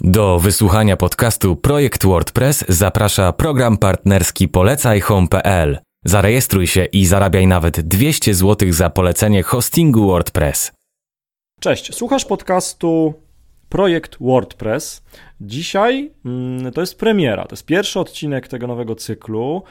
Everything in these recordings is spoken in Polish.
Do wysłuchania podcastu Projekt WordPress zaprasza program partnerski polecajhome.pl. Zarejestruj się i zarabiaj nawet 200 zł za polecenie hostingu WordPress. Cześć, słuchasz podcastu Projekt WordPress. Dzisiaj mm, to jest premiera, to jest pierwszy odcinek tego nowego cyklu.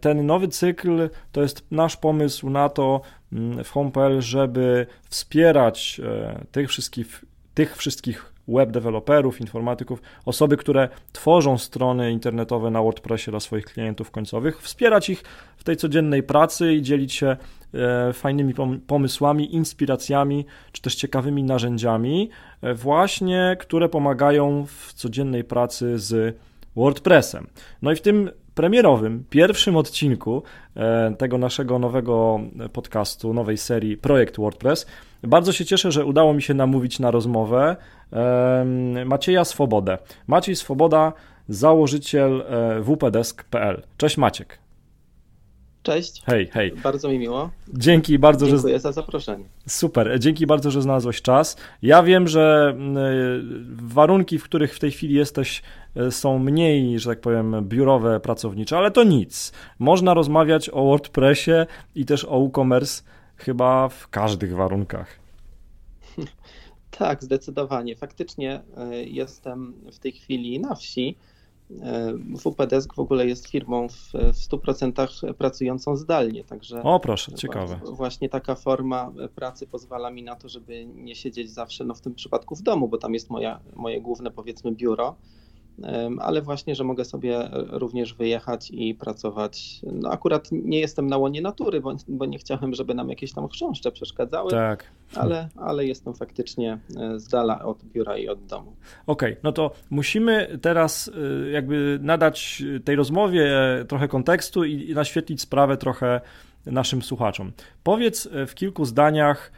Ten nowy cykl to jest nasz pomysł na to mm, w Home.pl, żeby wspierać e, tych wszystkich, tych wszystkich web deweloperów, informatyków, osoby, które tworzą strony internetowe na WordPressie dla swoich klientów końcowych, wspierać ich w tej codziennej pracy i dzielić się e, fajnymi pomysłami, inspiracjami, czy też ciekawymi narzędziami, e, właśnie, które pomagają w codziennej pracy z WordPressem. No i w tym premierowym, pierwszym odcinku e, tego naszego nowego podcastu, nowej serii Projekt WordPress, bardzo się cieszę, że udało mi się namówić na rozmowę Macieja Swobodę. Maciej Swoboda, założyciel e, wpdesk.pl. Cześć Maciek. Cześć. Hej, hej. Bardzo mi miło. Dzięki bardzo, Dziękuję że. Dziękuję za zaproszenie. Super, dzięki bardzo, że znalazłeś czas. Ja wiem, że warunki, w których w tej chwili jesteś, e, są mniej, że tak powiem, biurowe, pracownicze, ale to nic. Można rozmawiać o WordPressie i też o e-commerce chyba w każdych warunkach. Tak, zdecydowanie. Faktycznie e, jestem w tej chwili na wsi. E, WPDesk w ogóle jest firmą w, w 100% pracującą zdalnie, także. O, proszę, ciekawe. Właśnie taka forma pracy pozwala mi na to, żeby nie siedzieć zawsze, no w tym przypadku w domu, bo tam jest moja, moje główne, powiedzmy, biuro ale właśnie, że mogę sobie również wyjechać i pracować. No akurat nie jestem na łonie natury, bo, bo nie chciałem, żeby nam jakieś tam chrząszcze przeszkadzały, tak. ale, ale jestem faktycznie e, z dala od biura i od domu. Okej, okay, no to musimy teraz e, jakby nadać tej rozmowie trochę kontekstu i naświetlić sprawę trochę naszym słuchaczom. Powiedz e, w kilku zdaniach,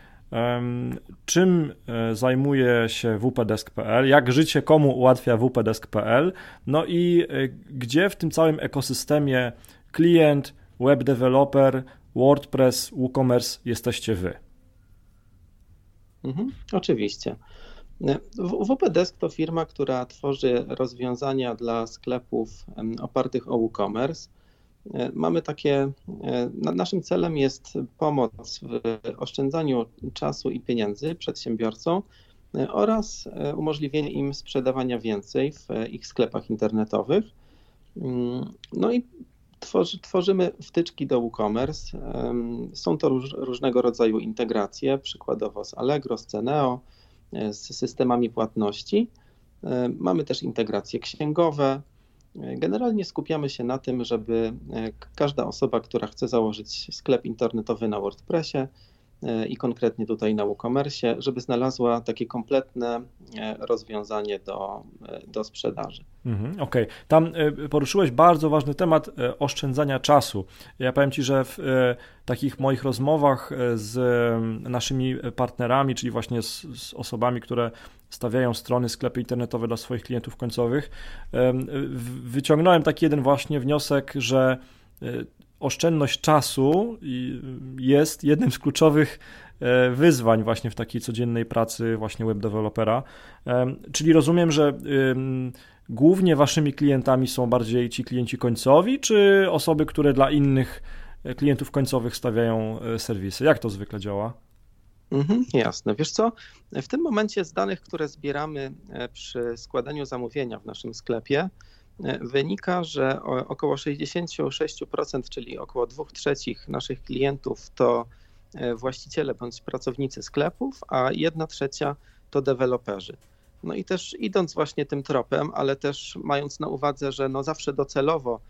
czym e, zajmuje się wpdesk.pl, jak życie komu ułatwia wpdesk.pl, no i e, gdzie w tym całym ekosystemie klient, web developer, WordPress, WooCommerce jesteście wy? Mhm, oczywiście. WPDesk to firma, która tworzy rozwiązania dla sklepów opartych o WooCommerce E, mamy takie, e, naszym celem jest pomoc w oszczędzaniu czasu i pieniędzy przedsiębiorcom e, oraz umożliwienie im sprzedawania więcej w ich sklepach internetowych. Mm, no i tworzy, tworzymy wtyczki do WooCommerce. Są to róż, różnego rodzaju integracje, przykładowo z Allegro, z Ceneo, z systemami płatności. Mamy też integracje księgowe, Generalnie skupiamy się na tym, żeby e, każda osoba, która chce założyć sklep internetowy na WordPressie i konkretnie tutaj na WooCommerce, żeby znalazła takie kompletne e, rozwiązanie do, do sprzedaży. Mhm, Okej, okay. tam poruszyłeś bardzo ważny temat oszczędzania czasu. Ja powiem Ci, że w takich moich rozmowach z naszymi partnerami, czyli właśnie z, z osobami, które stawiają strony, sklepy internetowe dla swoich klientów końcowych, wyciągnąłem taki jeden właśnie wniosek, że e, oszczędność czasu jest jednym z kluczowych e, wyzwań właśnie w takiej codziennej pracy właśnie web dewelopera. Czyli rozumiem, że głównie waszymi klientami są bardziej ci klienci końcowi, czy osoby, które dla innych klientów końcowych stawiają e, serwisy? Jak to zwykle działa? Mhm, jasne. Wiesz co, w tym momencie z danych, które zbieramy e, przy składaniu zamówienia w naszym sklepie, e, wynika, że około 66%, czyli około 2 trzecich naszych klientów to e, właściciele bądź pracownicy sklepów, a 1 trzecia to deweloperzy. No i też idąc właśnie tym tropem, ale też mając na uwadze, że no zawsze docelowo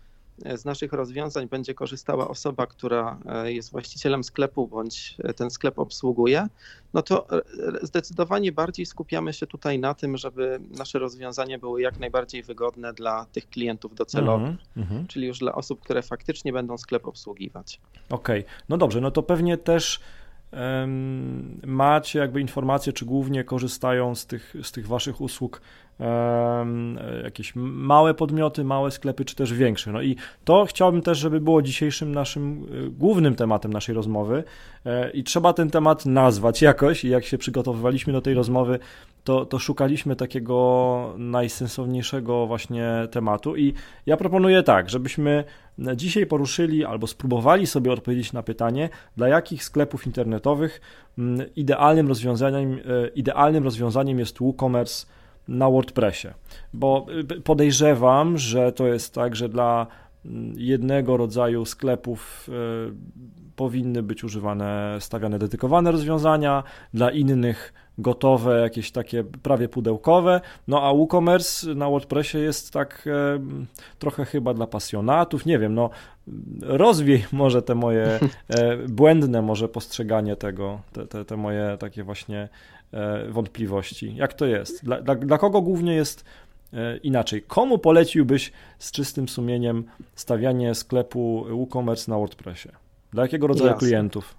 z naszych rozwiązań będzie korzystała osoba, która e, jest właścicielem sklepu bądź e, ten sklep obsługuje, no to e, zdecydowanie bardziej skupiamy się tutaj na tym, żeby nasze rozwiązania były jak najbardziej wygodne dla tych klientów docelowych, mm -hmm. czyli już dla osób, które faktycznie będą sklep obsługiwać. Okej, okay. no dobrze, no to pewnie też macie jakby informacje, czy głównie korzystają z tych, z tych waszych usług jakieś małe podmioty, małe sklepy, czy też większe. No i to chciałbym też, żeby było dzisiejszym naszym e, głównym tematem naszej rozmowy. E, i trzeba ten temat nazwać jakoś. I jak się przygotowywaliśmy do tej rozmowy, to, to szukaliśmy takiego najsensowniejszego właśnie tematu. I ja proponuję tak, żebyśmy dzisiaj poruszyli albo spróbowali sobie odpowiedzieć na pytanie, dla jakich sklepów internetowych idealnym rozwiązaniem, e, idealnym rozwiązaniem jest WooCommerce na WordPressie, bo y, podejrzewam, że to jest tak, że dla mm, jednego rodzaju sklepów y, powinny być używane, stawiane dedykowane rozwiązania, dla innych gotowe, jakieś takie prawie pudełkowe. No a WooCommerce na WordPressie jest tak e, trochę chyba dla pasjonatów, nie wiem, no rozwiej może te moje e, błędne może postrzeganie tego, te, te, te moje takie właśnie wątpliwości. Jak to jest? Dla, dla, dla kogo głównie jest e, inaczej? Komu poleciłbyś z czystym sumieniem stawianie sklepu WooCommerce na WordPressie? Dla jakiego rodzaju Jasne. klientów?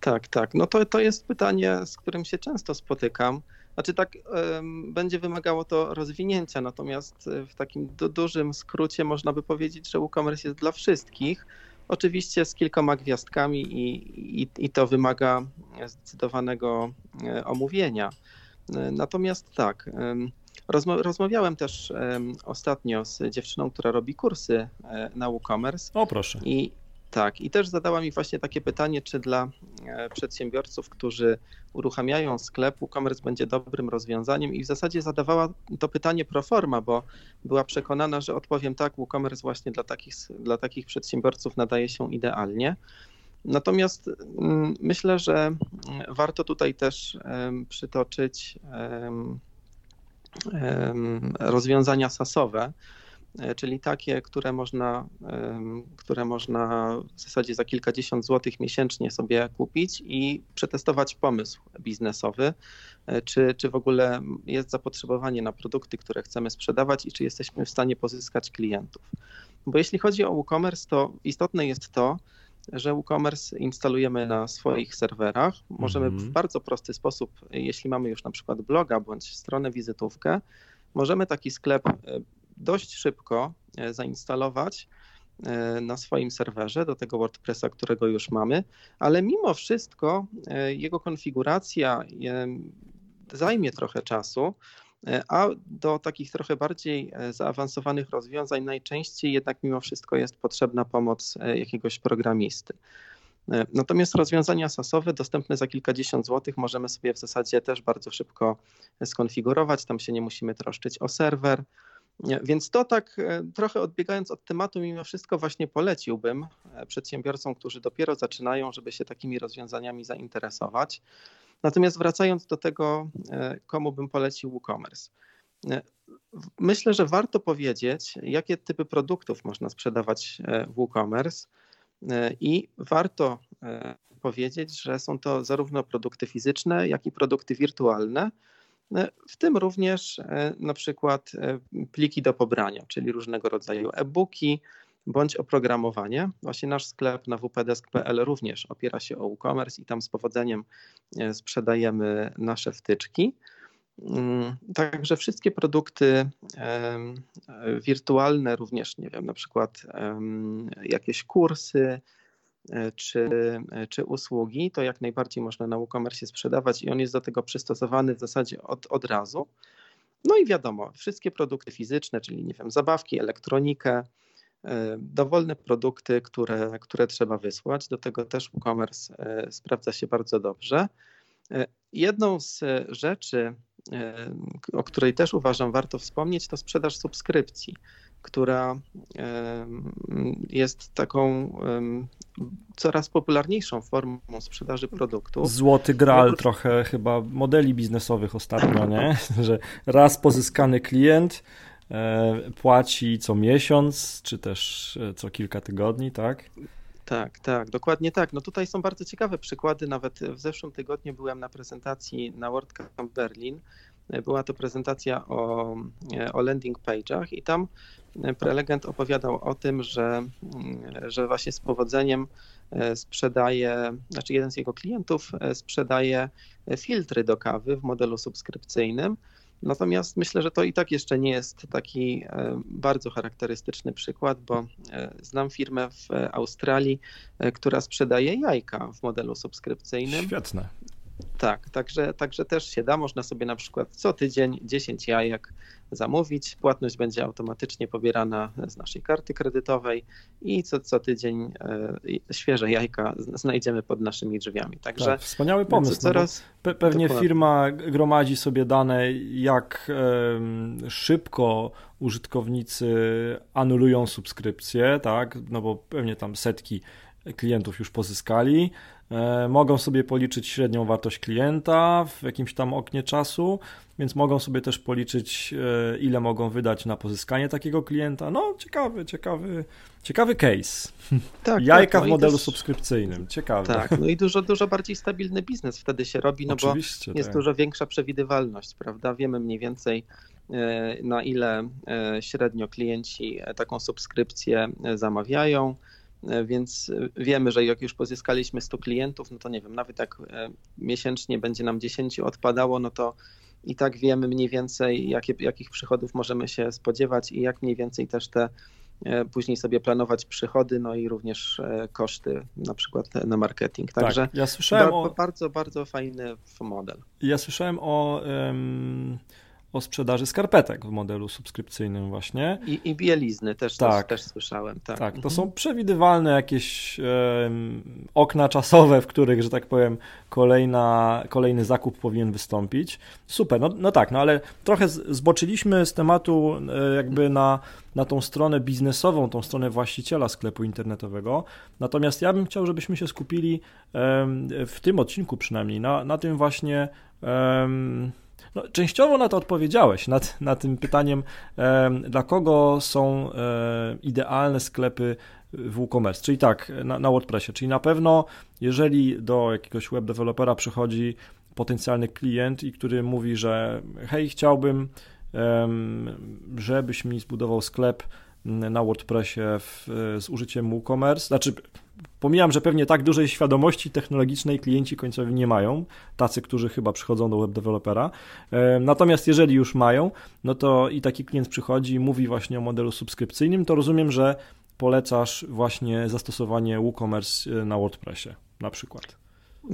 Tak, tak. No to, to jest pytanie, z którym się często spotykam. Znaczy tak, będzie wymagało to rozwinięcia, natomiast e, w takim du dużym skrócie można by powiedzieć, że WooCommerce jest dla wszystkich, Oczywiście z kilkoma gwiazdkami i, i, i to wymaga zdecydowanego e, omówienia. E, natomiast tak, rozmawiałem też ostatnio z dziewczyną, która robi kursy e, na WooCommerce. O proszę. I tak, i też zadała mi właśnie takie pytanie, czy dla e, przedsiębiorców, którzy uruchamiają sklep, e-commerce będzie dobrym rozwiązaniem i w zasadzie zadawała to pytanie pro forma, bo była przekonana, że odpowiem tak, e-commerce właśnie dla takich, dla takich przedsiębiorców nadaje się idealnie. Natomiast mm, myślę, że mm, warto tutaj też przytoczyć rozwiązania sasowe, czyli takie, które można, które można w zasadzie za kilkadziesiąt złotych miesięcznie sobie kupić i przetestować pomysł biznesowy, e, czy, czy w ogóle jest zapotrzebowanie na produkty, które chcemy sprzedawać i czy jesteśmy w stanie pozyskać klientów. Bo jeśli chodzi o WooCommerce, to istotne jest to, że WooCommerce instalujemy na swoich serwerach. Możemy mm -hmm. w bardzo prosty sposób, jeśli mamy już na przykład bloga bądź stronę wizytówkę, możemy taki sklep e, dość szybko e, zainstalować e, na swoim serwerze do tego WordPressa, którego już mamy, ale mimo wszystko e, jego konfiguracja zajmie trochę czasu, a do takich trochę bardziej zaawansowanych rozwiązań najczęściej jednak mimo wszystko jest potrzebna pomoc jakiegoś programisty. Natomiast rozwiązania SaaSowe dostępne za kilkadziesiąt złotych możemy sobie w zasadzie też bardzo szybko skonfigurować. Tam się nie musimy troszczyć o serwer, więc to tak e, trochę odbiegając od tematu, mimo wszystko właśnie poleciłbym e, przedsiębiorcom, którzy dopiero zaczynają, żeby się takimi rozwiązaniami zainteresować. Natomiast wracając do tego, e, komu bym polecił WooCommerce. Myślę, że warto powiedzieć, jakie typy produktów można sprzedawać w WooCommerce i warto powiedzieć, że są to zarówno produkty fizyczne, jak i produkty wirtualne, w tym również e, na przykład e, pliki do pobrania, czyli różnego rodzaju e-booki bądź oprogramowanie. Właśnie nasz sklep na wpdesk.pl również opiera się o e-commerce i tam z powodzeniem sprzedajemy nasze wtyczki. Mm, także wszystkie produkty wirtualne, również, nie wiem, na przykład jakieś kursy, E, czy, e, czy usługi, to jak najbardziej można na WooCommerce sprzedawać i on jest do tego przystosowany w zasadzie od, od razu. No i wiadomo, wszystkie produkty fizyczne, czyli nie wiem, zabawki, elektronikę, e, dowolne produkty, które, które trzeba wysłać. Do tego też WooCommerce sprawdza się bardzo dobrze. Jedną z rzeczy, o której też uważam warto wspomnieć, to sprzedaż subskrypcji która jest taką coraz popularniejszą formą sprzedaży produktów. Złoty gral no, trochę chyba modeli biznesowych ostatnio, nie? Że raz pozyskany klient e, płaci co miesiąc, czy też e, co kilka tygodni, tak? Tak, tak, dokładnie tak. No tutaj są bardzo ciekawe przykłady. Nawet w zeszłym tygodniu byłem na prezentacji na WordCamp Berlin była to prezentacja o, o landing page'ach i tam prelegent opowiadał o tym, że, że właśnie z powodzeniem sprzedaje, znaczy jeden z jego klientów sprzedaje filtry do kawy w modelu subskrypcyjnym. Natomiast myślę, że to i tak jeszcze nie jest taki bardzo charakterystyczny przykład, bo znam firmę w Australii, która sprzedaje jajka w modelu subskrypcyjnym. Świetne. Tak, także, także też się da. Można sobie na przykład co tydzień 10 jajek zamówić. Płatność będzie automatycznie pobierana z naszej karty kredytowej i co, co tydzień e, świeże jajka znajdziemy pod naszymi drzwiami. Także tak, wspaniały pomysł. Coraz, no pe pewnie dokładnie. firma gromadzi sobie dane, jak szybko użytkownicy anulują subskrypcję, tak? No bo pewnie tam setki klientów już pozyskali. E, mogą sobie policzyć średnią wartość klienta w jakimś tam oknie czasu, więc mogą sobie też policzyć, e, ile mogą wydać na pozyskanie takiego klienta. No, ciekawy, ciekawy, ciekawy case. Tak, Jajka tak, no w modelu też, subskrypcyjnym, ciekawe. Tak, no i dużo, dużo bardziej stabilny biznes wtedy się robi, no Oczywiście, bo jest tak. dużo większa przewidywalność, prawda? Wiemy mniej więcej, e, na ile średnio klienci taką subskrypcję zamawiają więc e, wiemy, że jak już pozyskaliśmy 100 klientów, no to nie wiem, nawet jak e, miesięcznie będzie nam 10 odpadało, no to i tak wiemy mniej więcej, jakie, jakich przychodów możemy się spodziewać i jak mniej więcej też te później sobie planować przychody, no i również koszty, na przykład na marketing. Tak, Także tak, ja słyszałem ba, o... bardzo, bardzo fajny model. Ja słyszałem o um, o sprzedaży skarpetek w modelu subskrypcyjnym właśnie. I, i bielizny też, tak. też, też słyszałem. Tak, tak to mhm. są przewidywalne jakieś okna czasowe, w których, że tak powiem, kolejna, kolejny zakup powinien wystąpić. Super, no, no tak, no ale trochę zboczyliśmy z tematu e, jakby na, na tą stronę biznesową, tą stronę właściciela sklepu internetowego. Natomiast ja bym chciał, żebyśmy się skupili w tym odcinku przynajmniej na, na tym właśnie no, częściowo na to odpowiedziałeś, na tym pytaniem, dla kogo są idealne sklepy w WooCommerce, czyli tak, na, na WordPressie, czyli na pewno jeżeli do jakiegoś web dewelopera przychodzi potencjalny klient i który mówi, że hej, chciałbym, żebyś mi zbudował sklep na WordPressie w, z użyciem WooCommerce, znaczy Pomijam, że pewnie tak dużej świadomości technologicznej klienci końcowi nie mają, tacy, którzy chyba przychodzą do web dewelopera. E, natomiast jeżeli już mają, no to i taki klient przychodzi i mówi właśnie o modelu subskrypcyjnym, to rozumiem, że polecasz właśnie zastosowanie WooCommerce e, na WordPressie na przykład.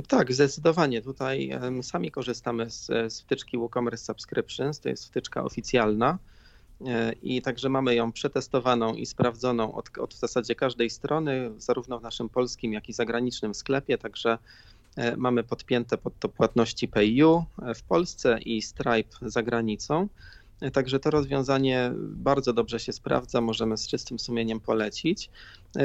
Tak, zdecydowanie. Tutaj sami korzystamy z, z wtyczki WooCommerce Subscriptions, to jest wtyczka oficjalna E, I także mamy ją przetestowaną i sprawdzoną od, od w zasadzie każdej strony, zarówno w naszym polskim, jak i zagranicznym sklepie. Także e, mamy podpięte pod to płatności PayU e, w Polsce i Stripe za granicą. Także to rozwiązanie bardzo dobrze się sprawdza, możemy z czystym sumieniem polecić.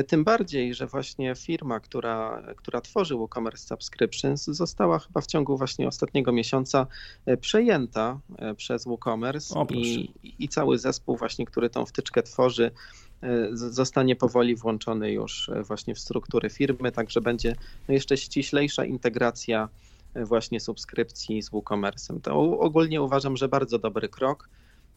Tym bardziej, że właśnie firma, która, która tworzy WooCommerce Subscriptions, została chyba w ciągu właśnie ostatniego miesiąca przejęta przez WooCommerce o, i, i cały zespół właśnie, który tą wtyczkę tworzy, zostanie powoli włączony już właśnie w struktury firmy, także będzie no jeszcze ściślejsza integracja właśnie subskrypcji z WooCommerce'em. To ogólnie uważam, że bardzo dobry krok.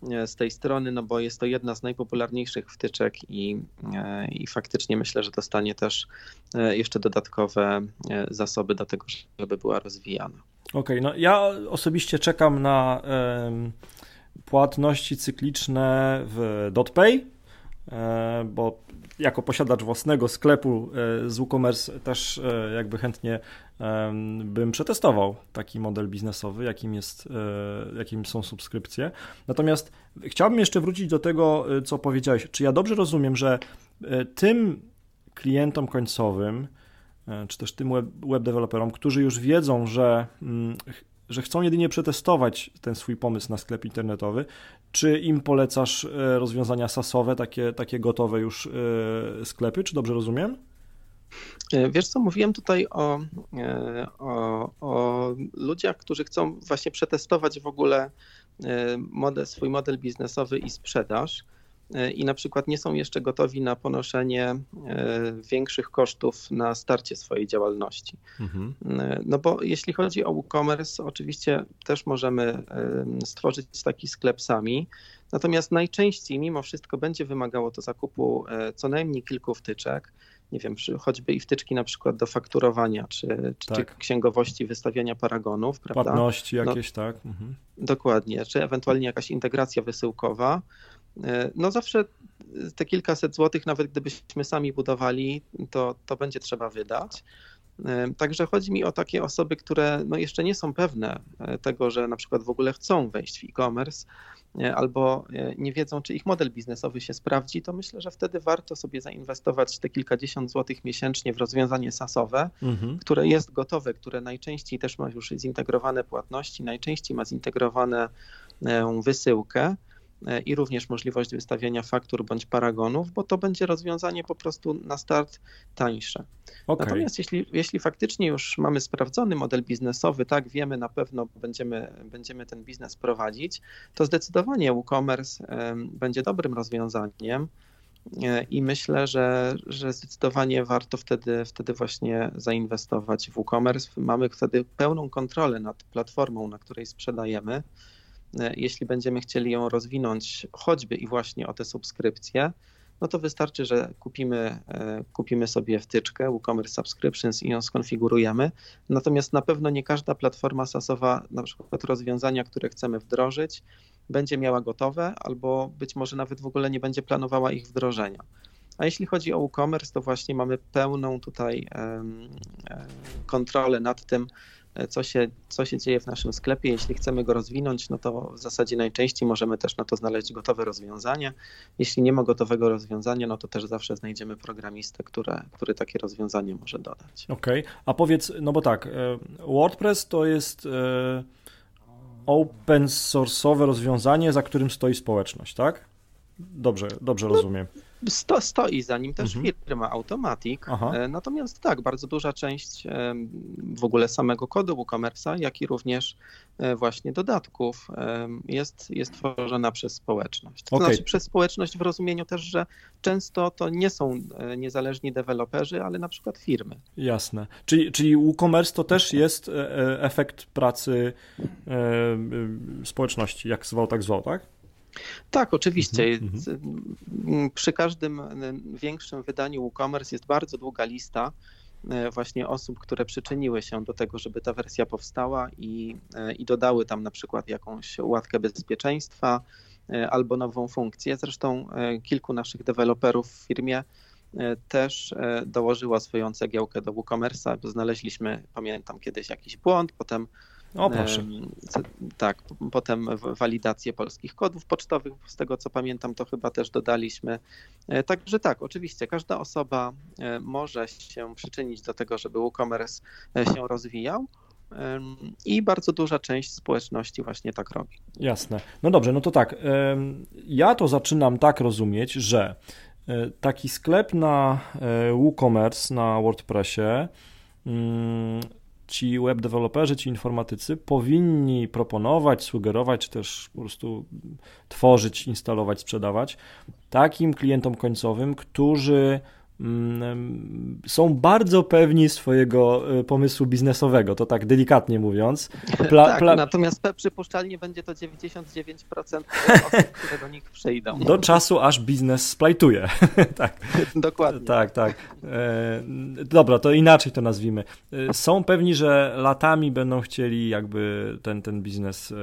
E, z tej strony, no bo jest to jedna z najpopularniejszych wtyczek i, e, i faktycznie myślę, że dostanie też e, jeszcze dodatkowe zasoby do tego, żeby była rozwijana. Okej, okay, no ja osobiście czekam na płatności cykliczne w DotPay, bo jako posiadacz własnego sklepu z WooCommerce też jakby chętnie bym przetestował taki model biznesowy, jakim, jest, e, jakim są subskrypcje. Natomiast chciałbym jeszcze wrócić do tego, e, co powiedziałeś. Czy ja dobrze rozumiem, że e, tym klientom końcowym, czy też tym web deweloperom, którzy już wiedzą, że, mm, że chcą jedynie przetestować ten swój pomysł na sklep internetowy, czy im polecasz rozwiązania sasowe, takie, takie gotowe już sklepy, czy dobrze rozumiem? E, wiesz co, mówiłem tutaj o, e, o, o, ludziach, którzy chcą właśnie przetestować w ogóle e, model, swój model biznesowy i sprzedaż. E, i na przykład nie są jeszcze gotowi na ponoszenie większych kosztów na starcie swojej działalności. Mhm. No bo jeśli chodzi o e-commerce, oczywiście też możemy stworzyć taki sklep sami, natomiast najczęściej mimo wszystko będzie wymagało to zakupu co najmniej kilku wtyczek nie wiem, choćby i wtyczki na przykład do fakturowania, czy, czy, tak. czy księgowości wystawiania paragonów, prawda? Płatności no, jakieś, no, tak. Mhm. Dokładnie, czy ewentualnie jakaś integracja wysyłkowa. E, no zawsze te kilkaset złotych, nawet gdybyśmy sami budowali, to, to będzie trzeba wydać. E, także chodzi mi o takie osoby, które no jeszcze nie są pewne e, tego, że na przykład w ogóle chcą wejść w e-commerce, albo nie wiedzą, czy ich model biznesowy się sprawdzi, to myślę, że wtedy warto sobie zainwestować te kilkadziesiąt złotych miesięcznie w rozwiązanie SaaSowe, mhm. które jest gotowe, które najczęściej też ma już zintegrowane płatności, najczęściej ma zintegrowane wysyłkę i również możliwość wystawiania faktur bądź paragonów, bo to będzie rozwiązanie po prostu na start tańsze. Okay. Natomiast jeśli, jeśli faktycznie już mamy sprawdzony model biznesowy, tak wiemy na pewno będziemy, będziemy ten biznes prowadzić, to zdecydowanie WooCommerce będzie dobrym rozwiązaniem. E, I myślę, że, że zdecydowanie warto wtedy, wtedy właśnie zainwestować w WooCommerce. Mamy wtedy pełną kontrolę nad platformą, na której sprzedajemy. E, jeśli będziemy chcieli ją rozwinąć choćby i właśnie o te subskrypcje, no to wystarczy, że kupimy, e, kupimy sobie wtyczkę WooCommerce Subscriptions i ją skonfigurujemy. Natomiast na pewno nie każda platforma SaaSowa, na przykład rozwiązania, które chcemy wdrożyć, będzie miała gotowe, albo być może nawet w ogóle nie będzie planowała ich wdrożenia. A jeśli chodzi o WooCommerce, to właśnie mamy pełną tutaj kontrolę nad tym, co się, co się dzieje w naszym sklepie. Jeśli chcemy go rozwinąć, no to w zasadzie najczęściej możemy też na to znaleźć gotowe rozwiązanie. Jeśli nie ma gotowego rozwiązania, no to też zawsze znajdziemy programistę, które, który takie rozwiązanie może dodać. Okej, okay. a powiedz, no bo tak, e, WordPress to jest e, open source'owe rozwiązanie, za którym stoi społeczność, tak? Dobrze, dobrze no, rozumiem. Sto, stoi za nim też mhm. firma Automatic. Aha. E, natomiast tak, bardzo duża część e, w ogóle samego kodu WooCommerce'a, jak i również e, właśnie dodatków jest, jest tworzona przez społeczność. To okay. znaczy przez społeczność w rozumieniu też, że często to nie są niezależni deweloperzy, ale na przykład firmy. Jasne. Czyli, czyli WooCommerce to też jest efekt pracy społeczności, jak zwał, tak zwał, tak? Tak, oczywiście. Mhm, mhm. Przy każdym większym wydaniu WooCommerce jest bardzo długa lista e, właśnie osób, które przyczyniły się do tego, żeby ta wersja powstała i, e, i dodały tam na przykład jakąś łatkę bezpieczeństwa e, albo nową funkcję. Zresztą kilku naszych deweloperów w firmie też dołożyło swoją cegiełkę do WooCommerce'a, znaleźliśmy, pamiętam kiedyś jakiś błąd, potem o, proszę. Tak, potem walidację polskich kodów pocztowych, z tego co pamiętam, to chyba też dodaliśmy. E, także tak, oczywiście, każda osoba e, może się przyczynić do tego, żeby WooCommerce e, się rozwijał. I bardzo duża część społeczności właśnie tak robi. Jasne. No dobrze, no to tak. Ja to zaczynam tak rozumieć, że taki sklep na WooCommerce na WordPressie mm, ci web deweloperzy, ci informatycy powinni proponować, sugerować, czy też po prostu tworzyć, instalować, sprzedawać takim klientom końcowym, którzy są bardzo pewni swojego y, pomysłu biznesowego, to tak delikatnie mówiąc. Pla, tak, pla... natomiast przypuszczalnie będzie to 99% osób, które do nich przyjdą. Do czasu, aż biznes splajtuje. tak. Dokładnie. Tak, tak. E, dobra, to inaczej to nazwijmy. E, są pewni, że latami będą chcieli jakby ten, ten biznes, e,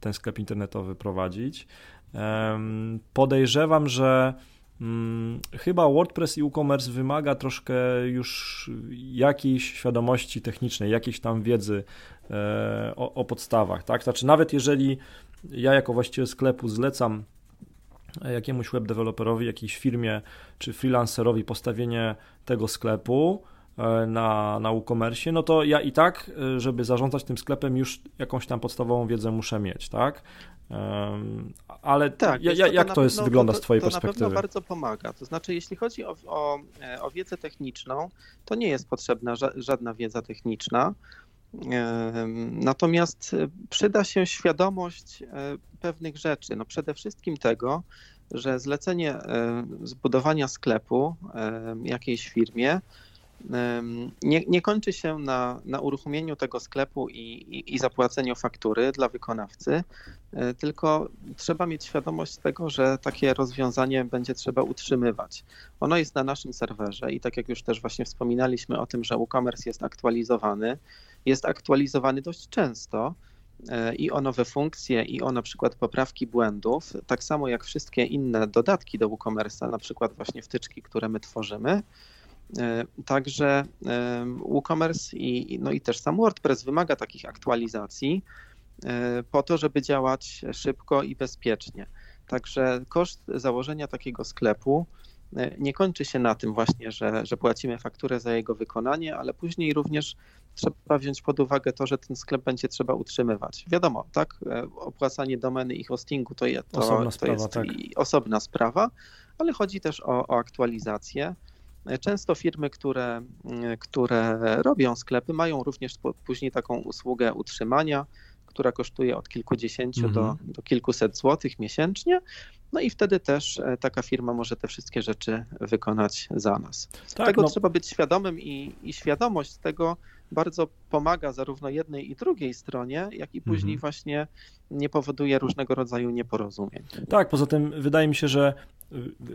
ten sklep internetowy prowadzić. Podejrzewam, że Hmm, chyba WordPress i WooCommerce wymaga troszkę już jakiejś świadomości technicznej, jakiejś tam wiedzy e, o, o, podstawach, tak? Znaczy, nawet jeżeli ja jako właściciel sklepu zlecam jakiemuś web developerowi, jakiejś firmie czy freelancerowi postawienie tego sklepu e, na, na WooCommerce, no to ja i tak, e, żeby zarządzać tym sklepem, już jakąś tam podstawową wiedzę muszę mieć, tak? Ale tak, ja, jak to, to jest, wygląda z Twojej to perspektywy? To na pewno bardzo pomaga. To znaczy, jeśli chodzi o, o, e, o wiedzę techniczną, to nie jest potrzebna żadna wiedza techniczna. Natomiast e, przyda się świadomość e, pewnych rzeczy. No przede wszystkim tego, że zlecenie zbudowania sklepu jakiejś firmie nie, nie kończy się na, na uruchomieniu tego sklepu i, i, i, zapłaceniu faktury dla wykonawcy, e, tylko trzeba mieć świadomość tego, że takie rozwiązanie będzie trzeba utrzymywać. Ono jest na naszym serwerze i tak jak już też właśnie wspominaliśmy o tym, że WooCommerce jest aktualizowany, jest aktualizowany dość często e, i o nowe funkcje, i o na przykład poprawki błędów, tak samo jak wszystkie inne dodatki do WooCommerce'a, na przykład właśnie wtyczki, które my tworzymy. E, także WooCommerce i, no i też sam WordPress wymaga takich aktualizacji e, po to, żeby działać szybko i bezpiecznie. Także koszt założenia takiego sklepu e, nie kończy się na tym właśnie, że, że płacimy fakturę za jego wykonanie, ale później również trzeba wziąć pod uwagę to, że ten sklep będzie trzeba utrzymywać. Wiadomo, tak, opłacanie domeny i hostingu to, je, to, osobna to sprawa, jest tak. osobna sprawa, ale chodzi też o, o aktualizację. Często firmy, które, które robią sklepy, mają również później taką usługę utrzymania, która kosztuje od kilkudziesięciu mhm. do, do kilkuset złotych miesięcznie. No i wtedy też e, taka firma może te wszystkie rzeczy wykonać za nas. Tak, tego no. trzeba być świadomym i, i świadomość tego bardzo pomaga zarówno jednej i drugiej stronie, jak i później mhm. właśnie nie powoduje różnego rodzaju nieporozumień. Tak, poza tym wydaje mi się, że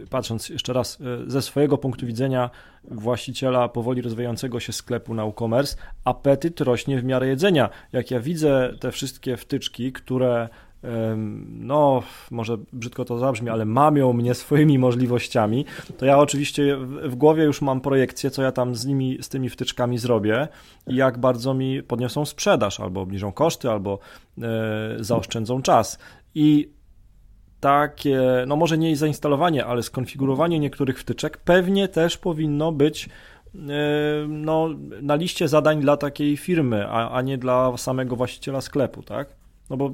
patrząc jeszcze raz y, ze swojego punktu widzenia właściciela powoli rozwijającego się sklepu na e-commerce, apetyt rośnie w miarę jedzenia. Jak ja widzę te wszystkie wtyczki, które no, może brzydko to zabrzmi, ale mamią mnie swoimi możliwościami, to ja oczywiście w głowie już mam projekcję, co ja tam z nimi, z tymi wtyczkami zrobię i jak bardzo mi podniosą sprzedaż, albo obniżą koszty, albo e, zaoszczędzą czas. I takie, no może nie zainstalowanie, ale skonfigurowanie niektórych wtyczek pewnie też powinno być e, no, na liście zadań dla takiej firmy, a, a nie dla samego właściciela sklepu, tak? No bo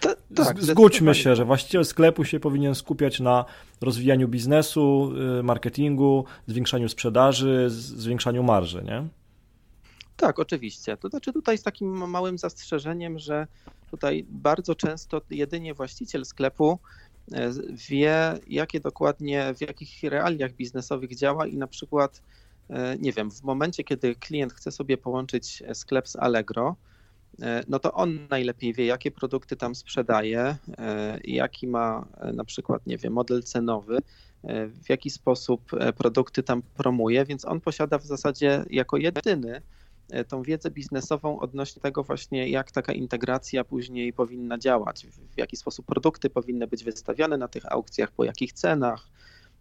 Ta, tak, zgódźmy się, że właściciel sklepu się powinien skupiać na rozwijaniu biznesu, y, marketingu, zwiększaniu sprzedaży, zwiększaniu marży, nie? Tak, oczywiście. To znaczy tutaj z takim małym zastrzeżeniem, że tutaj bardzo często jedynie właściciel sklepu e, wie, jakie dokładnie, w jakich realiach biznesowych działa i na przykład, e, nie wiem, w momencie, kiedy klient chce sobie połączyć sklep z Allegro, E, no to on najlepiej wie, jakie produkty tam sprzedaje, e, jaki ma e, na przykład, nie wiem, model cenowy, w jaki sposób produkty tam promuje, więc on posiada w zasadzie jako jedyny tą wiedzę biznesową odnośnie tego właśnie, jak taka integracja później powinna działać, w jaki sposób produkty powinny być wystawiane na tych aukcjach, po jakich cenach,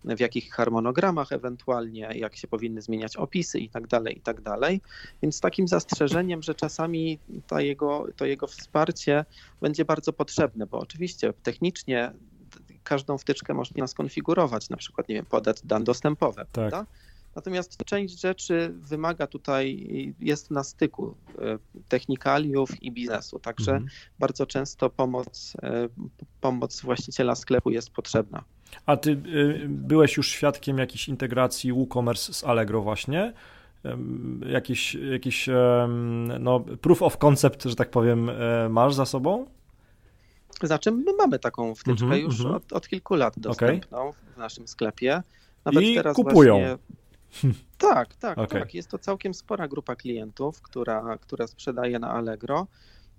w jakich harmonogramach ewentualnie, jak się powinny zmieniać opisy i tak dalej, i tak dalej. Więc z takim zastrzeżeniem, że czasami to jego, to jego wsparcie będzie bardzo potrzebne, bo oczywiście technicznie każdą wtyczkę można skonfigurować, na przykład, nie wiem, podać dan dostępowe, tak. prawda? Natomiast część rzeczy wymaga tutaj, jest na styku e, technikaliów i biznesu, także mhm. bardzo często pomoc, e, pomoc właściciela sklepu jest potrzebna. A ty y, byłeś już świadkiem jakiejś integracji WooCommerce z Allegro właśnie? Jakiś, jakiś no, proof of concept, że tak powiem, e, masz za sobą? Znaczy, my mamy taką wtyczkę mm -hmm, już mm -hmm. od, od, kilku lat dostępną okay. w naszym sklepie. Nawet I teraz kupują. Właśnie... Tak, tak, okay. tak. Jest to całkiem spora grupa klientów, która, która sprzedaje na Allegro.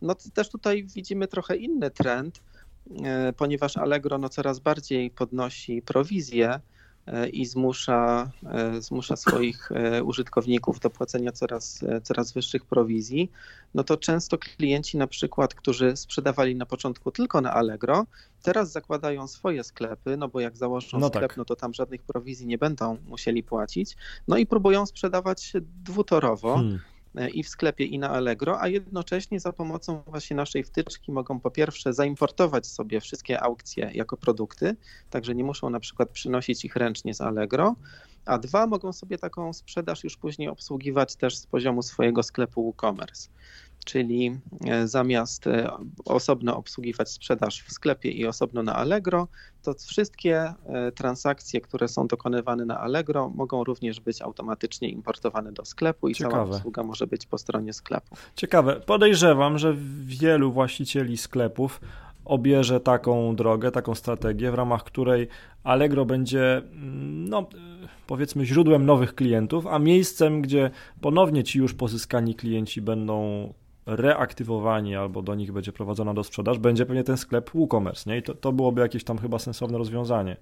No też tutaj widzimy trochę inny trend, E, ponieważ Allegro no, coraz bardziej podnosi prowizję i zmusza, e, zmusza swoich użytkowników do płacenia coraz, coraz wyższych prowizji, no to często klienci na przykład, którzy sprzedawali na początku tylko na Allegro, teraz zakładają swoje sklepy, no bo jak założą no sklep, tak. no to tam żadnych prowizji nie będą musieli płacić, no i próbują sprzedawać dwutorowo. Hmm E, i w sklepie, i na Allegro, a jednocześnie za pomocą właśnie naszej wtyczki mogą po pierwsze zaimportować sobie wszystkie aukcje jako produkty, także nie muszą na przykład przynosić ich ręcznie z Allegro, a dwa mogą sobie taką sprzedaż już później obsługiwać też z poziomu swojego sklepu WooCommerce czyli e, zamiast e, osobno obsługiwać sprzedaż w sklepie i osobno na Allegro, to wszystkie e, transakcje, które są dokonywane na Allegro, mogą również być automatycznie importowane do sklepu i Ciekawe. cała usługa może być po stronie sklepu. Ciekawe. Podejrzewam, że wielu właścicieli sklepów obierze taką drogę, taką strategię, w ramach której Allegro będzie, mm, no, powiedzmy, źródłem nowych klientów, a miejscem, gdzie ponownie ci już pozyskani klienci będą reaktywowani albo do nich będzie prowadzona do sprzedaż, będzie pewnie ten sklep WooCommerce, nie? I to, to byłoby jakieś tam chyba sensowne rozwiązanie.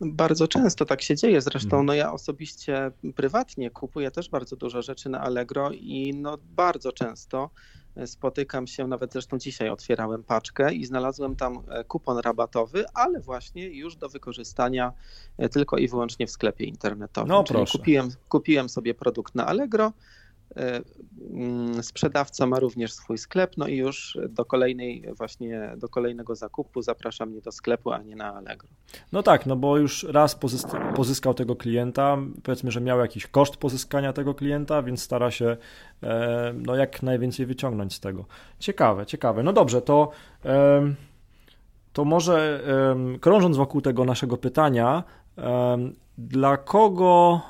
Bardzo często tak się dzieje. Zresztą mhm. no ja osobiście prywatnie kupuję też bardzo dużo rzeczy na Allegro i no bardzo często spotykam się, nawet zresztą dzisiaj otwierałem paczkę i znalazłem tam e, kupon rabatowy, ale właśnie już do wykorzystania e, tylko i wyłącznie w sklepie internetowym. No Czyli proszę. Kupiłem, kupiłem sobie produkt na Allegro, E, sprzedawca ma również swój sklep, no i już do kolejnej właśnie, do kolejnego zakupu zaprasza mnie do sklepu, a nie na Allegro. No tak, no bo już raz pozyskał tego klienta, powiedzmy, że miał jakiś koszt pozyskania tego klienta, więc stara się e, no jak najwięcej wyciągnąć z tego. Ciekawe, ciekawe. No dobrze, to to może krążąc wokół tego naszego pytania, dla kogo,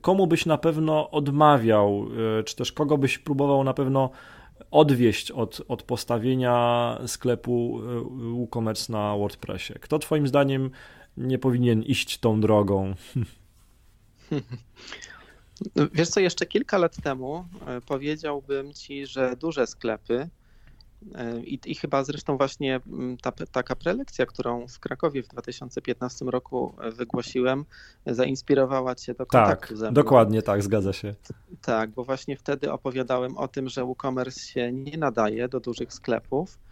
komu byś na pewno odmawiał, e, czy też kogo byś próbował na pewno odwieść od, od postawienia sklepu e, WooCommerce na WordPressie? Kto Twoim zdaniem nie powinien iść tą drogą? Wiesz co, jeszcze kilka lat temu e, powiedziałbym Ci, że duże sklepy i, I, chyba zresztą właśnie mm, ta, taka prelekcja, którą w Krakowie w 2015 roku wygłosiłem, zainspirowała Cię do kontaktu tak, ze mną. Dokładnie tak, zgadza się. Tak, bo właśnie wtedy opowiadałem o tym, że WooCommerce się nie nadaje do dużych sklepów E,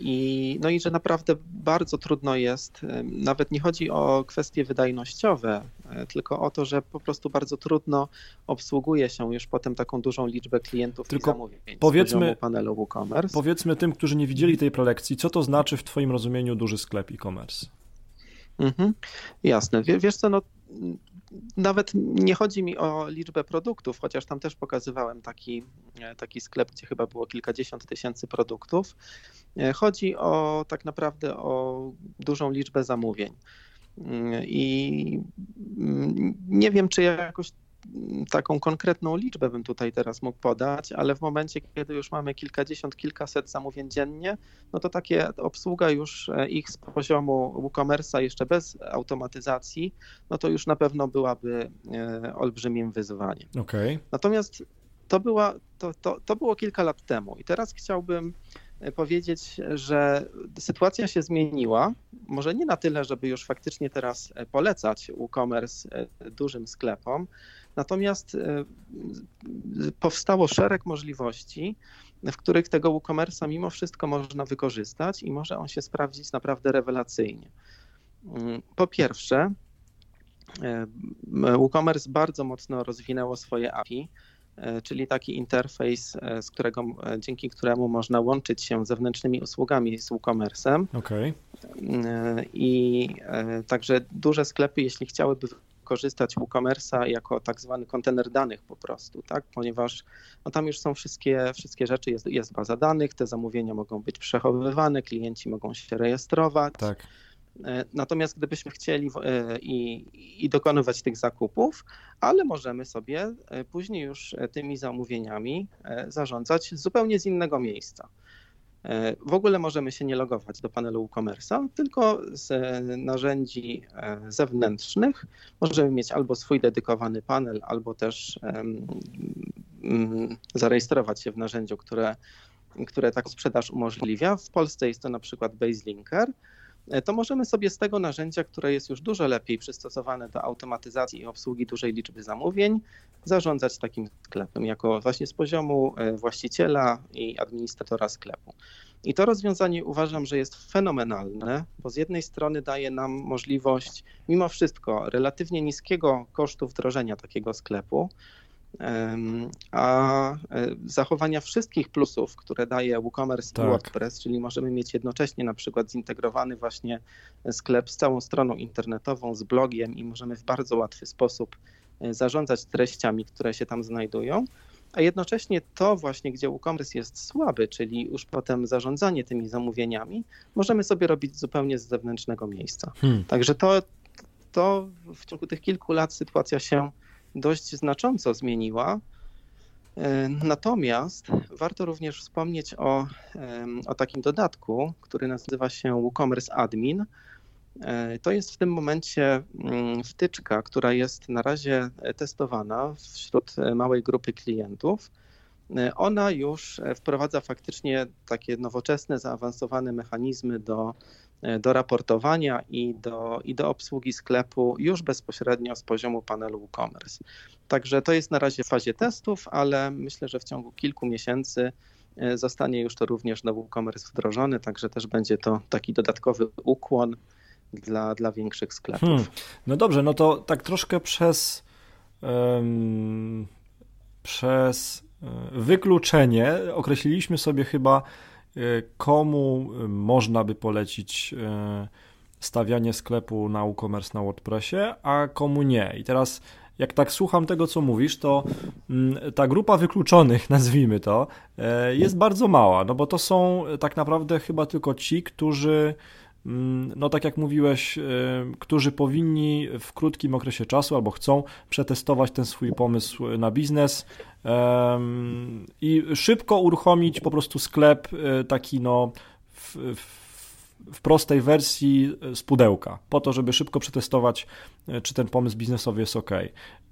I, no i że naprawdę bardzo trudno jest, e, nawet nie chodzi o kwestie wydajnościowe, e, tylko o to, że po prostu bardzo trudno obsługuje się już potem taką dużą liczbę klientów tylko i zamówień powiedzmy, panelu WooCommerce. Powiedzmy tym, którzy nie widzieli tej prelekcji, co to znaczy w Twoim rozumieniu duży sklep e-commerce? Mhm, jasne. Wiesz co, no nawet nie chodzi mi o liczbę produktów, chociaż tam też pokazywałem taki, e, taki sklep, gdzie chyba było kilkadziesiąt tysięcy produktów. E, chodzi o tak naprawdę o dużą liczbę zamówień. Mm, I mm, nie wiem, czy ja jakoś taką konkretną liczbę bym tutaj teraz mógł podać, ale w momencie, kiedy już mamy kilkadziesiąt, kilkaset zamówień dziennie, no to takie obsługa już e, ich z poziomu WooCommerce'a jeszcze bez automatyzacji, no to już na pewno byłaby e, olbrzymim wyzwaniem. Okay. Natomiast to, była, to, to, to było kilka lat temu i teraz chciałbym e, powiedzieć, że sytuacja się zmieniła. Może nie na tyle, żeby już faktycznie teraz polecać WooCommerce dużym sklepom, Natomiast e, powstało szereg możliwości, w których tego WooCommerce'a mimo wszystko można wykorzystać i może on się sprawdzić naprawdę rewelacyjnie. Mm, po pierwsze, e, WooCommerce bardzo mocno rozwinęło swoje API, e, czyli taki interfejs, z którego, dzięki któremu można łączyć się zewnętrznymi usługami z WooCommerce'em. Okay. I także duże sklepy, jeśli chciałyby korzystać WooCommerce'a jako tak zwany kontener danych po prostu, tak? ponieważ no tam już są wszystkie, wszystkie rzeczy, jest, jest baza danych, te zamówienia mogą być przechowywane, klienci mogą się rejestrować. Tak. E, natomiast gdybyśmy chcieli e, i, i, dokonywać tych zakupów, ale możemy sobie e, później już tymi zamówieniami zarządzać zupełnie z innego miejsca. W ogóle możemy się nie logować do panelu WooCommerce'a, tylko z narzędzi e, zewnętrznych możemy mieć albo swój dedykowany panel, albo też mm, zarejestrować się w narzędziu, które, które taką sprzedaż umożliwia. W Polsce jest to na przykład BaseLinker. E, to możemy sobie z tego narzędzia, które jest już dużo lepiej przystosowane do automatyzacji i obsługi dużej liczby zamówień, zarządzać takim sklepem jako właśnie z poziomu e, właściciela i administratora sklepu. I to rozwiązanie uważam, że jest fenomenalne, bo z jednej strony daje nam możliwość, mimo wszystko, relatywnie niskiego kosztu wdrożenia takiego sklepu, a e, zachowania wszystkich plusów, które daje WooCommerce tak. i WordPress, czyli możemy mieć jednocześnie na przykład zintegrowany właśnie sklep z całą stroną internetową, z blogiem i możemy w bardzo łatwy sposób e, zarządzać treściami, które się tam znajdują, a jednocześnie to właśnie, gdzie WooCommerce jest słaby, czyli już potem zarządzanie tymi zamówieniami, możemy sobie robić zupełnie z zewnętrznego miejsca. Hmm. Także to, to w ciągu tych kilku lat sytuacja się dość znacząco zmieniła. Natomiast warto również wspomnieć o, o takim dodatku, który nazywa się WooCommerce Admin. To jest w tym momencie mm, wtyczka, która jest na razie testowana wśród małej grupy klientów. Ona już wprowadza faktycznie takie nowoczesne, zaawansowane mechanizmy do E, do raportowania i do, i do obsługi sklepu już bezpośrednio z poziomu panelu WooCommerce. Także to jest na razie w fazie testów, ale myślę, że w ciągu kilku miesięcy e, zostanie już to również do WooCommerce wdrożony, także też będzie to taki dodatkowy ukłon dla, dla większych sklepów. Hmm. No dobrze, no to tak troszkę przez, um, przez e, wykluczenie określiliśmy sobie chyba E, komu e, można by polecić e, stawianie sklepu na e-commerce na WordPressie, a komu nie. I teraz jak tak słucham tego, co mówisz, to mm, ta grupa wykluczonych, nazwijmy to, jest bardzo mała, no bo to są tak naprawdę chyba tylko ci, którzy no tak jak mówiłeś, y, którzy powinni w krótkim okresie czasu albo chcą przetestować ten swój pomysł na biznes i szybko uruchomić po prostu sklep y, taki no w, w prostej wersji z pudełka, po to, żeby szybko przetestować, y, czy ten pomysł biznesowy jest ok.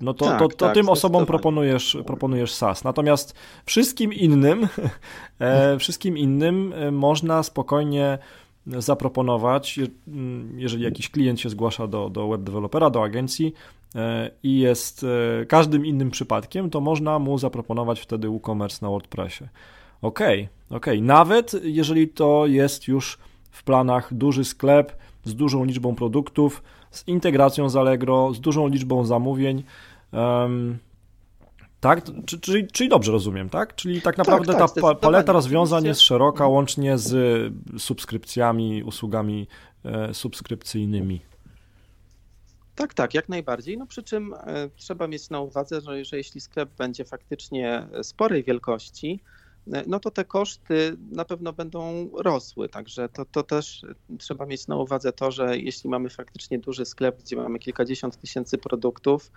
No to, tak, to, to tak, tym osobom proponujesz, proponujesz SaaS. Natomiast wszystkim innym, e, wszystkim innym można spokojnie zaproponować, mm, jeżeli jakiś klient się zgłasza do, do web dewelopera, do agencji e, i jest e, każdym innym przypadkiem, to można mu zaproponować wtedy WooCommerce na WordPressie. Ok, ok. Nawet jeżeli to jest już w planach duży sklep z dużą liczbą produktów, z integracją z Allegro, z dużą liczbą zamówień, tak? Czyli, czyli dobrze rozumiem, tak? Czyli tak naprawdę tak, tak, ta paleta rozwiązań jest szeroka, łącznie z subskrypcjami, usługami e, subskrypcyjnymi. Tak, tak, jak najbardziej. No przy czym e, trzeba mieć na uwadze, że, że jeśli sklep będzie faktycznie sporej wielkości, e, no to te koszty na pewno będą rosły. Także to, to też trzeba mieć na uwadze to, że jeśli mamy faktycznie duży sklep, gdzie mamy kilkadziesiąt tysięcy produktów,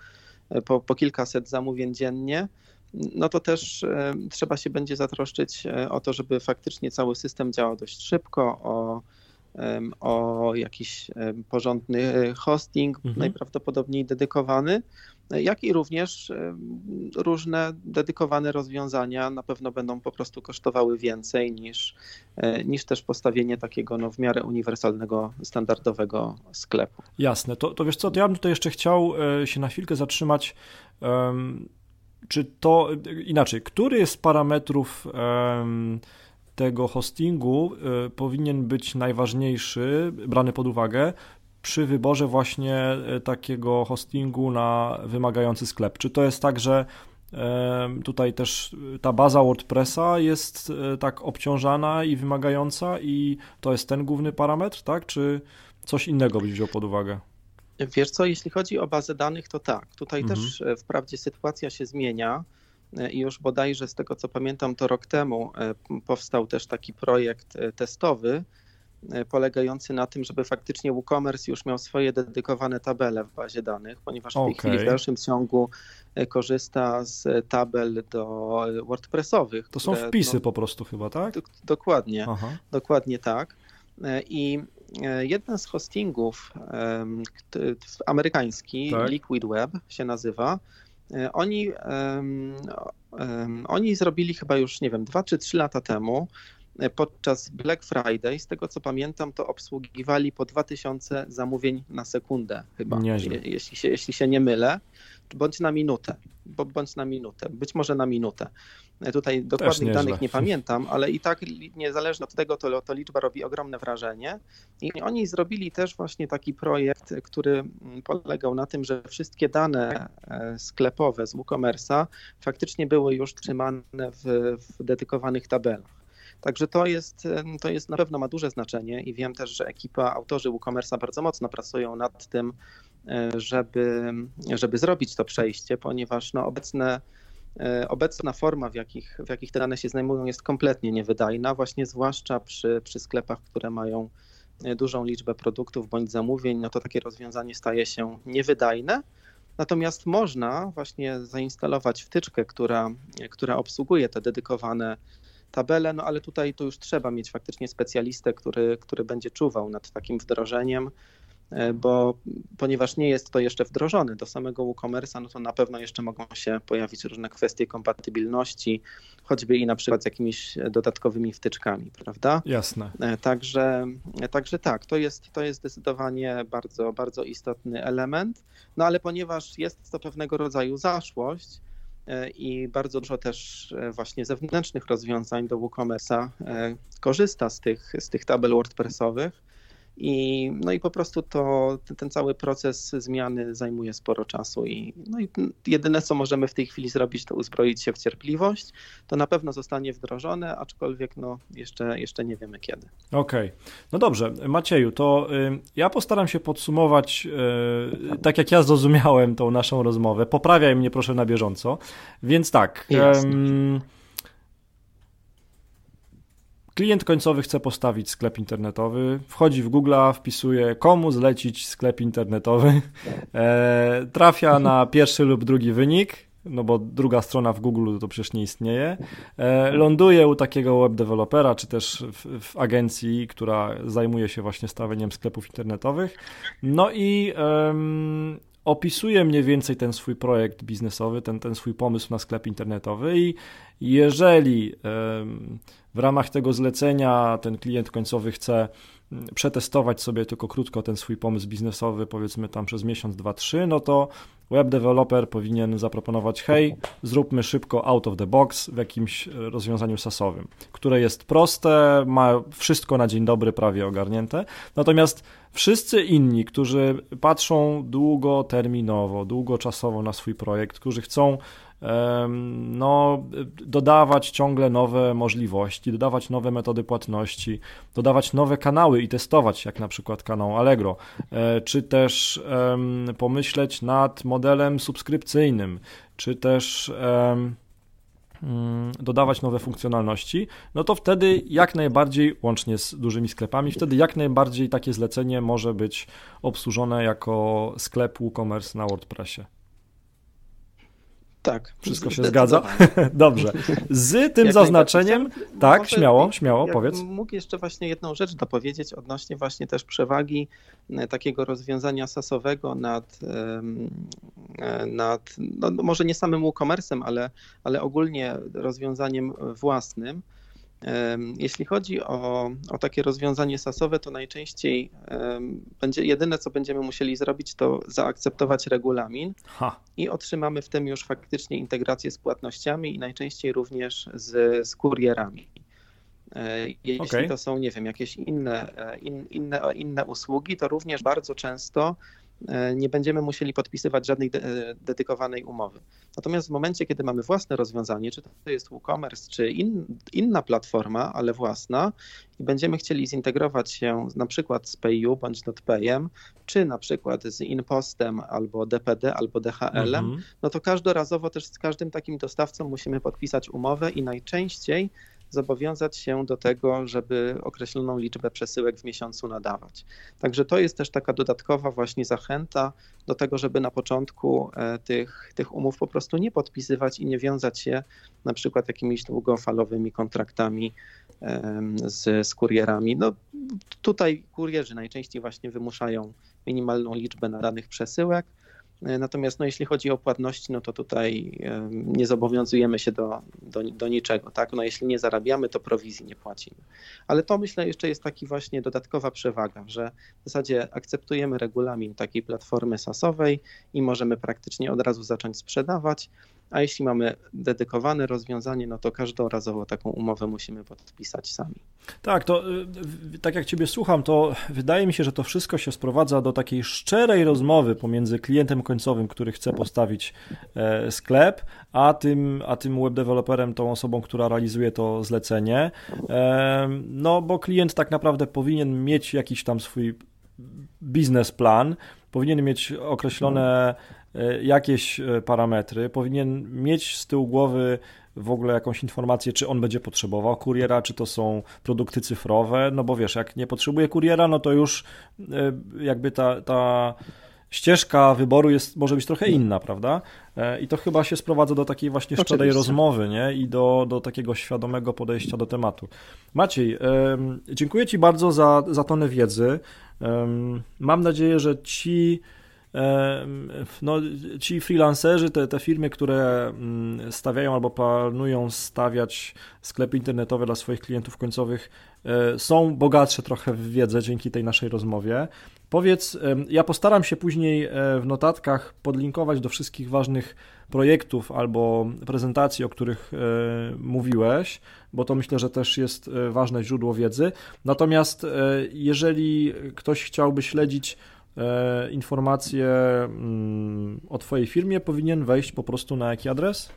po, po kilkaset zamówień dziennie, no to też e, trzeba się będzie zatroszczyć e, o to, żeby faktycznie cały system działał dość szybko, o, o jakiś porządny hosting, mhm. najprawdopodobniej dedykowany, jak i również różne dedykowane rozwiązania na pewno będą po prostu kosztowały więcej niż, e, niż też postawienie takiego no, w miarę uniwersalnego, standardowego sklepu. Jasne, to, to wiesz co, to ja bym tutaj jeszcze chciał e, się na chwilkę zatrzymać. Czy to inaczej, który z parametrów tego hostingu e, powinien być najważniejszy, brany pod uwagę przy wyborze właśnie e, takiego hostingu na wymagający sklep? Czy to jest tak, że tutaj też ta baza WordPressa jest e, tak obciążana i wymagająca i to jest ten główny parametr, tak? Czy coś innego byś wziął pod uwagę? Wiesz co, jeśli chodzi o bazę danych, to tak. Tutaj mhm. też e, wprawdzie sytuacja się zmienia i już bodajże z tego co pamiętam, to rok temu powstał też taki projekt testowy, polegający na tym, żeby faktycznie WooCommerce już miał swoje dedykowane tabele w bazie danych, ponieważ w tej okay. chwili w dalszym ciągu e, korzysta z tabel do WordPressowych. To są wpisy no, po prostu chyba, tak? dokładnie, Aha. dokładnie tak. E, I jeden z hostingów amerykański, tak. Liquid Web się nazywa, oni, um, um, oni zrobili chyba już, nie wiem, dwa czy trzy lata temu podczas Black Friday, z tego co pamiętam, to obsługiwali po 2000 zamówień na sekundę chyba, jeśli się, jeśli się nie mylę, bądź na minutę, bądź na minutę, być może na minutę. Tutaj dokładnych danych nie pamiętam, ale i tak niezależnie od tego, to, to liczba robi ogromne wrażenie. I oni zrobili też właśnie taki projekt, który polegał na tym, że wszystkie dane e, sklepowe z WooCommerce'a faktycznie były już trzymane w, w dedykowanych tabelach. Także to jest, to jest na pewno ma duże znaczenie i wiem też, że ekipa autorzy WooCommerce'a bardzo mocno pracują nad tym, e, żeby, żeby zrobić to przejście, ponieważ no obecne e, Obecna forma, w jakich, w jakich te dane się znajdują, jest kompletnie niewydajna, właśnie zwłaszcza przy, przy sklepach, które mają e, dużą liczbę produktów bądź zamówień, no to takie rozwiązanie staje się niewydajne. Natomiast można właśnie zainstalować wtyczkę, która, która obsługuje te dedykowane tabele, no ale tutaj to już trzeba mieć faktycznie specjalistę, który, który będzie czuwał nad takim wdrożeniem, E, bo ponieważ nie jest to jeszcze wdrożone do samego WooCommerce'a, no to na pewno jeszcze mogą się pojawić różne kwestie kompatybilności, choćby i na przykład z jakimiś dodatkowymi wtyczkami, prawda? Jasne. E, także, także tak, to jest, to jest zdecydowanie bardzo, bardzo istotny element, no ale ponieważ jest to pewnego rodzaju zaszłość, e, i bardzo dużo też właśnie zewnętrznych rozwiązań do WooCommerce'a korzysta z tych, z tych tabel WordPressowych, i, no i po prostu to, ten cały proces zmiany zajmuje sporo czasu i, no i jedyne, co możemy w tej chwili zrobić, to uzbroić się w cierpliwość. To na pewno zostanie wdrożone, aczkolwiek no, jeszcze, jeszcze nie wiemy kiedy. Okej. Okay. No dobrze, Macieju, to ja postaram się podsumować, y, tak jak ja zrozumiałem tą naszą rozmowę. Poprawiaj mnie proszę na bieżąco. Więc tak. Jasne. Klient końcowy chce postawić sklep internetowy, wchodzi w Google, wpisuje komu zlecić sklep internetowy, e, trafia na pierwszy lub drugi wynik, no bo druga strona w Google to przecież nie istnieje, e, ląduje u takiego web dewelopera, czy też w, w, agencji, która zajmuje się właśnie stawianiem sklepów internetowych, no i opisuje mniej więcej ten swój projekt biznesowy, ten, ten swój pomysł na sklep internetowy i jeżeli w ramach tego zlecenia ten klient końcowy chce przetestować sobie tylko krótko ten swój pomysł biznesowy, powiedzmy tam przez miesiąc, dwa, trzy, no to web developer powinien zaproponować, hej, zróbmy szybko out of the box w jakimś rozwiązaniu sasowym, które jest proste, ma wszystko na dzień dobry prawie ogarnięte. Natomiast wszyscy inni, którzy patrzą długoterminowo, długoczasowo na swój projekt, którzy chcą no, dodawać ciągle nowe możliwości, dodawać nowe metody płatności, dodawać nowe kanały i testować, jak na przykład kanał Allegro, e, czy też pomyśleć nad modelem subskrypcyjnym, czy też mm, dodawać nowe funkcjonalności, no to wtedy jak najbardziej, łącznie z dużymi sklepami, wtedy jak najbardziej takie zlecenie może być obsłużone jako sklep WooCommerce na WordPressie. Tak. Wszystko się zgadza? Dobrze. Z tym jak zaznaczeniem, tak, śmiało, śmiało, powiedz. Mógł jeszcze właśnie jedną rzecz dopowiedzieć odnośnie właśnie też przewagi takiego rozwiązania sasowego nad, e, nad no może nie samym WooCommerce'em, ale, ale ogólnie rozwiązaniem własnym. Jeśli chodzi o, o takie rozwiązanie sasowe, to najczęściej będzie jedyne, co będziemy musieli zrobić, to zaakceptować regulamin ha. i otrzymamy w tym już faktycznie integrację z płatnościami i najczęściej również z, z kurierami. E, jeśli okay. to są, nie wiem, jakieś inne, e, in, inne, inne usługi, to również bardzo często nie będziemy musieli podpisywać żadnej de dedykowanej umowy. Natomiast w momencie, kiedy mamy własne rozwiązanie, czy to jest WooCommerce, czy in, inna platforma, ale własna, i będziemy chcieli zintegrować się na przykład z PayU bądź NotPayem, czy na przykład z InPostem albo DPD albo DHL-em, mhm. no to każdorazowo też z każdym takim dostawcą musimy podpisać umowę i najczęściej zobowiązać się do tego, żeby określoną liczbę przesyłek w miesiącu nadawać. Także to jest też taka dodatkowa właśnie zachęta do tego, żeby na początku e, tych, tych umów po prostu nie podpisywać i nie wiązać się na przykład jakimiś długofalowymi kontraktami z, z kurierami. No, tutaj kurierzy najczęściej właśnie wymuszają minimalną liczbę nadanych przesyłek, natomiast no, jeśli chodzi o płatności, no to tutaj nie zobowiązujemy się do, do, do niczego. Tak? No, jeśli nie zarabiamy, to prowizji nie płacimy. Ale to myślę jeszcze jest taki właśnie dodatkowa przewaga, że w zasadzie akceptujemy regulamin takiej platformy sasowej i możemy praktycznie od razu zacząć sprzedawać, a jeśli mamy dedykowane rozwiązanie, no to każdorazowo taką umowę musimy podpisać sami. Tak, to y, tak jak Ciebie słucham, to wydaje mi się, że to wszystko się sprowadza do takiej szczerej rozmowy pomiędzy klientem końcowym, który chce postawić e, sklep, a tym, a tym web developerem, tą osobą, która realizuje to zlecenie. No, bo klient tak naprawdę powinien mieć jakiś tam swój biznesplan, powinien mieć określone E, jakieś e, parametry, powinien mieć z tyłu głowy w ogóle jakąś informację, czy on będzie potrzebował kuriera, czy to są produkty cyfrowe, no bo wiesz, jak nie potrzebuje kuriera, no to już e, jakby ta, ta ścieżka wyboru jest, może być trochę inna, prawda? E, I to chyba się sprowadza do takiej właśnie szczerej Oczywiście. rozmowy nie? i do, do takiego świadomego podejścia do tematu. Maciej, dziękuję Ci bardzo za, za tonę wiedzy. Mam nadzieję, że ci no, ci freelancerzy, te, te firmy, które mm, stawiają albo planują stawiać sklepy internetowe dla swoich klientów końcowych, e, są bogatsze trochę w wiedzę dzięki tej naszej rozmowie. Powiedz, ja postaram się później e, w notatkach podlinkować do wszystkich ważnych projektów albo prezentacji, o których e, mówiłeś, bo to myślę, że też jest ważne źródło wiedzy. Natomiast jeżeli ktoś chciałby śledzić informacje mm, o Twojej firmie, powinien wejść po prostu na jaki adres?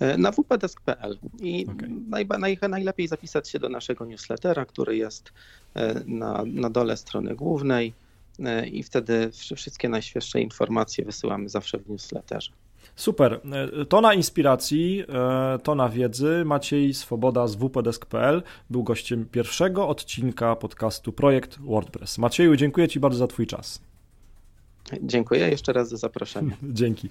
E, na wpdesk.pl i okay. naj, naj, najlepiej zapisać się do naszego newslettera, który jest e, na, na dole strony głównej i wtedy wszystkie najświeższe informacje wysyłamy zawsze w newsletterze. Super. E, to na inspiracji, e, to na wiedzy. Maciej Swoboda z wpdesk.pl był gościem pierwszego odcinka podcastu Projekt WordPress. Macieju, dziękuję Ci bardzo za Twój czas. Dziękuję jeszcze raz za zaproszenie. Dzięki.